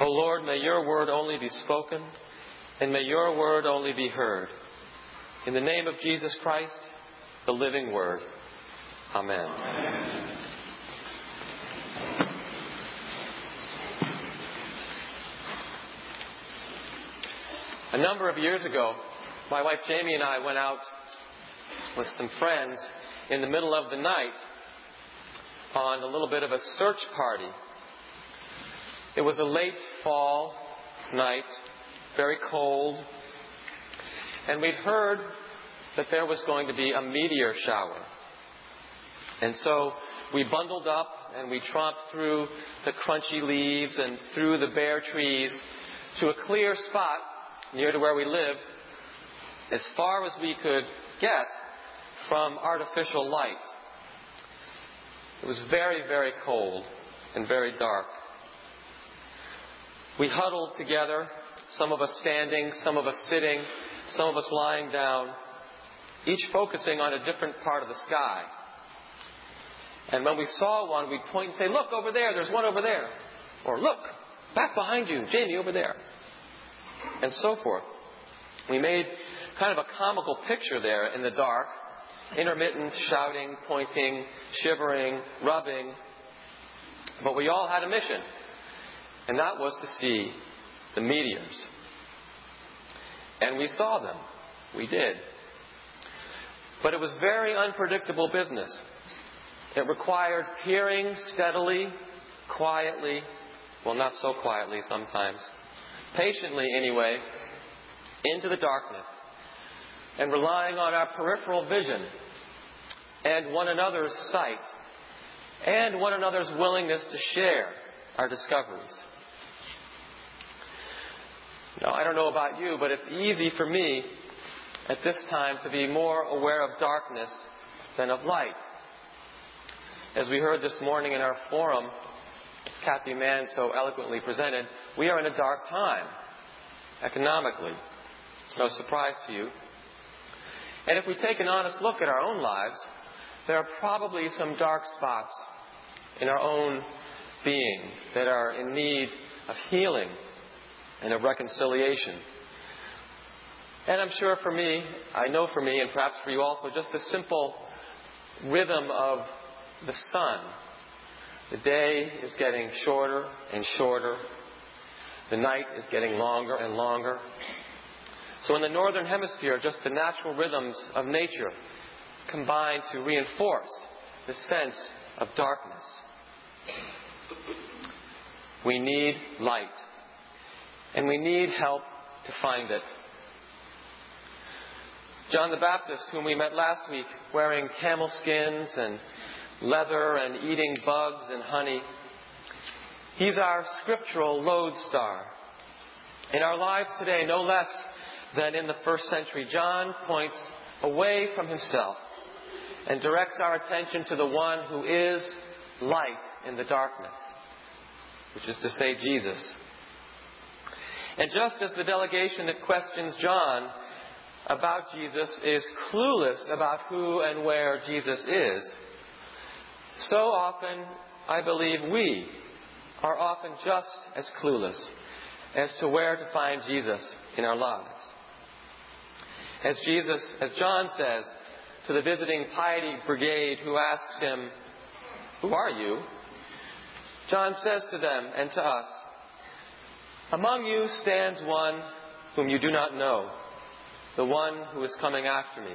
O Lord, may your word only be spoken, and may your word only be heard. In the name of Jesus Christ, the living word. Amen. Amen. A number of years ago, my wife Jamie and I went out with some friends in the middle of the night on a little bit of a search party. It was a late fall night, very cold, and we'd heard that there was going to be a meteor shower. And so we bundled up and we tromped through the crunchy leaves and through the bare trees to a clear spot near to where we lived, as far as we could get from artificial light. It was very, very cold and very dark. We huddled together, some of us standing, some of us sitting, some of us lying down, each focusing on a different part of the sky. And when we saw one, we'd point and say, Look, over there, there's one over there. Or, Look, back behind you, Jamie, over there. And so forth. We made kind of a comical picture there in the dark intermittent shouting, pointing, shivering, rubbing. But we all had a mission, and that was to see the meteors. And we saw them. We did. But it was very unpredictable business. It required peering steadily, quietly, well, not so quietly sometimes, patiently anyway, into the darkness and relying on our peripheral vision and one another's sight and one another's willingness to share our discoveries. Now, I don't know about you, but it's easy for me at this time to be more aware of darkness than of light. As we heard this morning in our forum, Kathy Mann so eloquently presented, we are in a dark time economically. It's no surprise to you. And if we take an honest look at our own lives, there are probably some dark spots in our own being that are in need of healing and of reconciliation. And I'm sure for me, I know for me, and perhaps for you also, just the simple rhythm of the sun. The day is getting shorter and shorter. The night is getting longer and longer. So in the northern hemisphere, just the natural rhythms of nature combine to reinforce the sense of darkness. We need light, and we need help to find it. John the Baptist, whom we met last week, wearing camel skins and leather and eating bugs and honey, he's our scriptural lodestar. In our lives today, no less than in the first century, John points away from himself and directs our attention to the one who is light in the darkness, which is to say, Jesus. And just as the delegation that questions John about Jesus is clueless about who and where Jesus is, so often I believe we are often just as clueless as to where to find Jesus in our lives. As Jesus, as John says, to the visiting piety brigade who asks him, Who are you? John says to them and to us, Among you stands one whom you do not know, the one who is coming after me.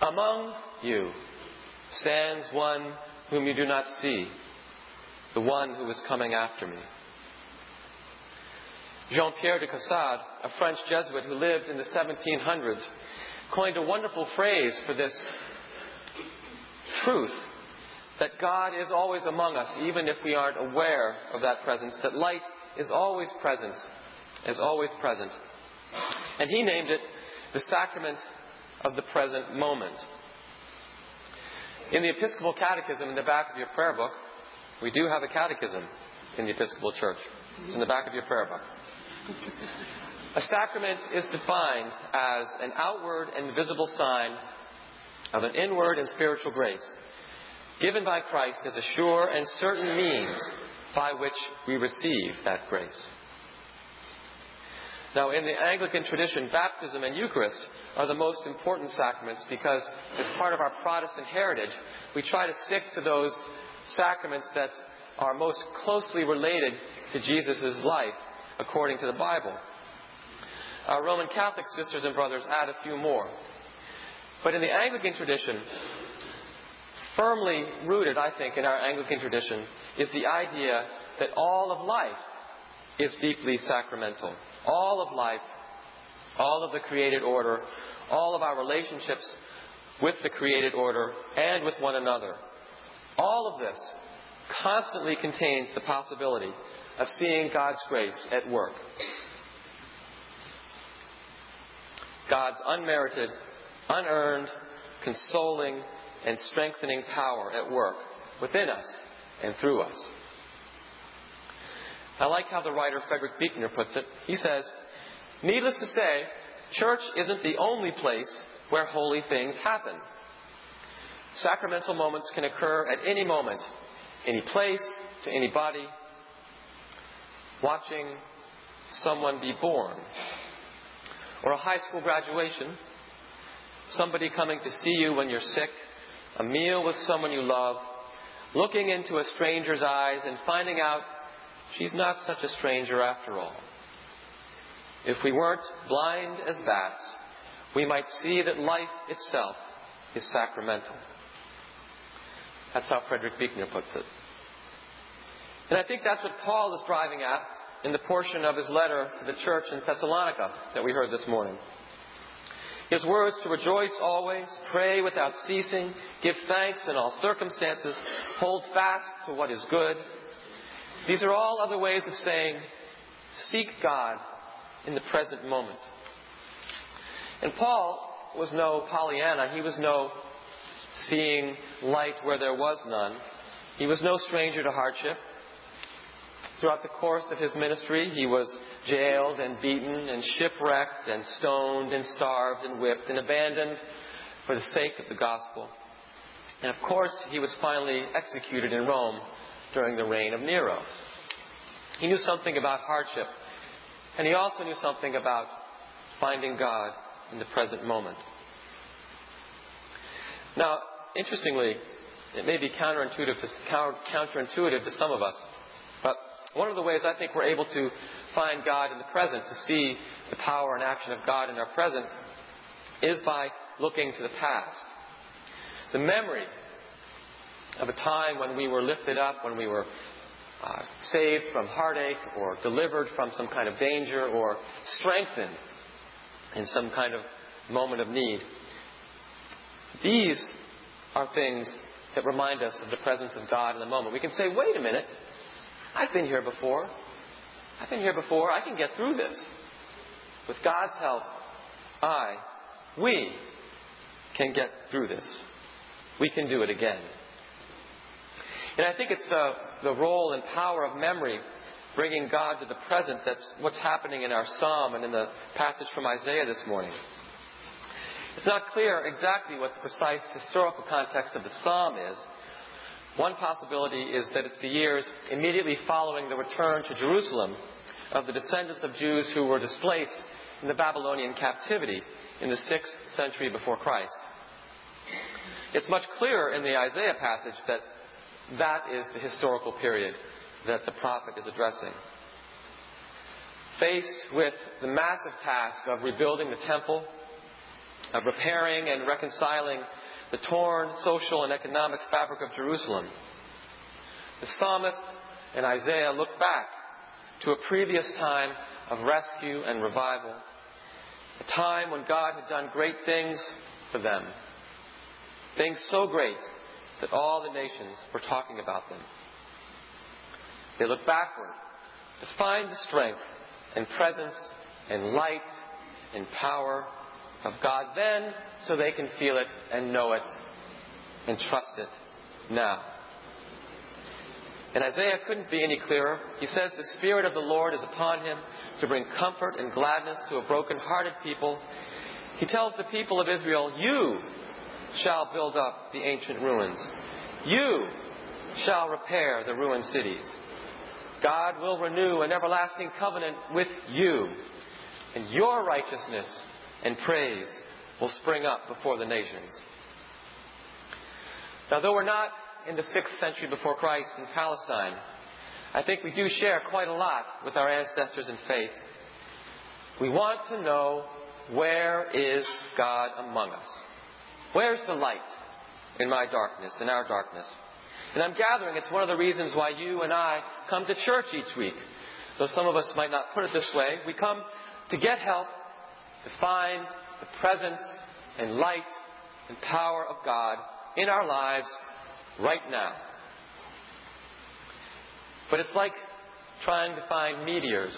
Among you stands one whom you do not see, the one who is coming after me. Jean Pierre de Caussade, a French Jesuit who lived in the 1700s, coined a wonderful phrase for this truth that God is always among us, even if we aren't aware of that presence, that light is always present, is always present. And he named it the sacrament of the present moment. In the Episcopal Catechism in the back of your prayer book, we do have a catechism in the Episcopal Church. It's in the back of your prayer book. A sacrament is defined as an outward and visible sign of an inward and spiritual grace given by Christ as a sure and certain means by which we receive that grace. Now, in the Anglican tradition, baptism and Eucharist are the most important sacraments because, as part of our Protestant heritage, we try to stick to those sacraments that are most closely related to Jesus' life according to the Bible. Our Roman Catholic sisters and brothers add a few more. But in the Anglican tradition, firmly rooted, I think, in our Anglican tradition, is the idea that all of life is deeply sacramental. All of life, all of the created order, all of our relationships with the created order and with one another. All of this constantly contains the possibility of seeing God's grace at work. God's unmerited, unearned, consoling, and strengthening power at work within us and through us. I like how the writer Frederick Buechner puts it. He says, Needless to say, church isn't the only place where holy things happen. Sacramental moments can occur at any moment, any place, to anybody. Watching someone be born, or a high school graduation, somebody coming to see you when you're sick, a meal with someone you love, looking into a stranger's eyes and finding out she's not such a stranger after all. If we weren't blind as bats, we might see that life itself is sacramental. That's how Frederick Buechner puts it. And I think that's what Paul is driving at in the portion of his letter to the church in Thessalonica that we heard this morning. His words to rejoice always, pray without ceasing, give thanks in all circumstances, hold fast to what is good. These are all other ways of saying, seek God in the present moment. And Paul was no Pollyanna. He was no seeing light where there was none. He was no stranger to hardship. Throughout the course of his ministry, he was jailed and beaten and shipwrecked and stoned and starved and whipped and abandoned for the sake of the gospel. And of course, he was finally executed in Rome during the reign of Nero. He knew something about hardship, and he also knew something about finding God in the present moment. Now, interestingly, it may be counterintuitive to, counterintuitive to some of us, but one of the ways I think we're able to find God in the present, to see the power and action of God in our present, is by looking to the past. The memory of a time when we were lifted up, when we were uh, saved from heartache, or delivered from some kind of danger, or strengthened in some kind of moment of need. These are things that remind us of the presence of God in the moment. We can say, wait a minute, I've been here before. I've been here before. I can get through this. With God's help, I, we, can get through this. We can do it again. And I think it's the, the role and power of memory, bringing God to the present, that's what's happening in our psalm and in the passage from Isaiah this morning. It's not clear exactly what the precise historical context of the psalm is, one possibility is that it's the years immediately following the return to Jerusalem of the descendants of Jews who were displaced in the Babylonian captivity in the 6th century before Christ. It's much clearer in the Isaiah passage that that is the historical period that the prophet is addressing. Faced with the massive task of rebuilding the temple, of repairing and reconciling the torn social and economic fabric of Jerusalem. The psalmist and Isaiah look back to a previous time of rescue and revival, a time when God had done great things for them, things so great that all the nations were talking about them. They look backward to find the strength and presence and light and power of God then so they can feel it and know it and trust it now. And Isaiah couldn't be any clearer. He says, The Spirit of the Lord is upon him to bring comfort and gladness to a broken-hearted people. He tells the people of Israel, You shall build up the ancient ruins. You shall repair the ruined cities. God will renew an everlasting covenant with you, and your righteousness and praise will spring up before the nations. Now, though we're not in the 6th century before Christ in Palestine, I think we do share quite a lot with our ancestors in faith. We want to know where is God among us? Where's the light in my darkness, in our darkness? And I'm gathering it's one of the reasons why you and I come to church each week. Though some of us might not put it this way, we come to get help, to find the presence and light and power of God in our lives right now. But it's like trying to find meteors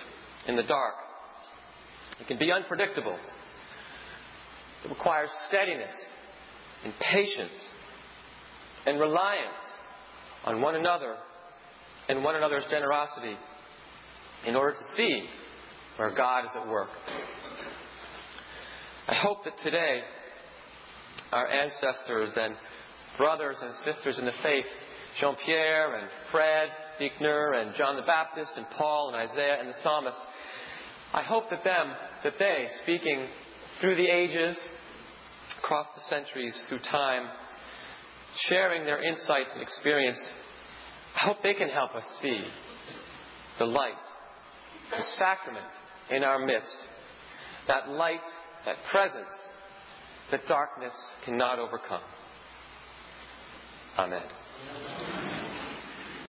in the dark. It can be unpredictable. It requires steadiness and patience and reliance on one another and one another's generosity in order to see where God is at work. I hope that today our ancestors and brothers and sisters in the faith, Jean Pierre and Fred Buechner and John the Baptist and Paul and Isaiah and the psalmist, I hope that them, that they, speaking through the ages, across the centuries, through time, sharing their insights and experience, I hope they can help us see the light, the sacrament in our midst, that light, that presence that darkness cannot overcome. Amen.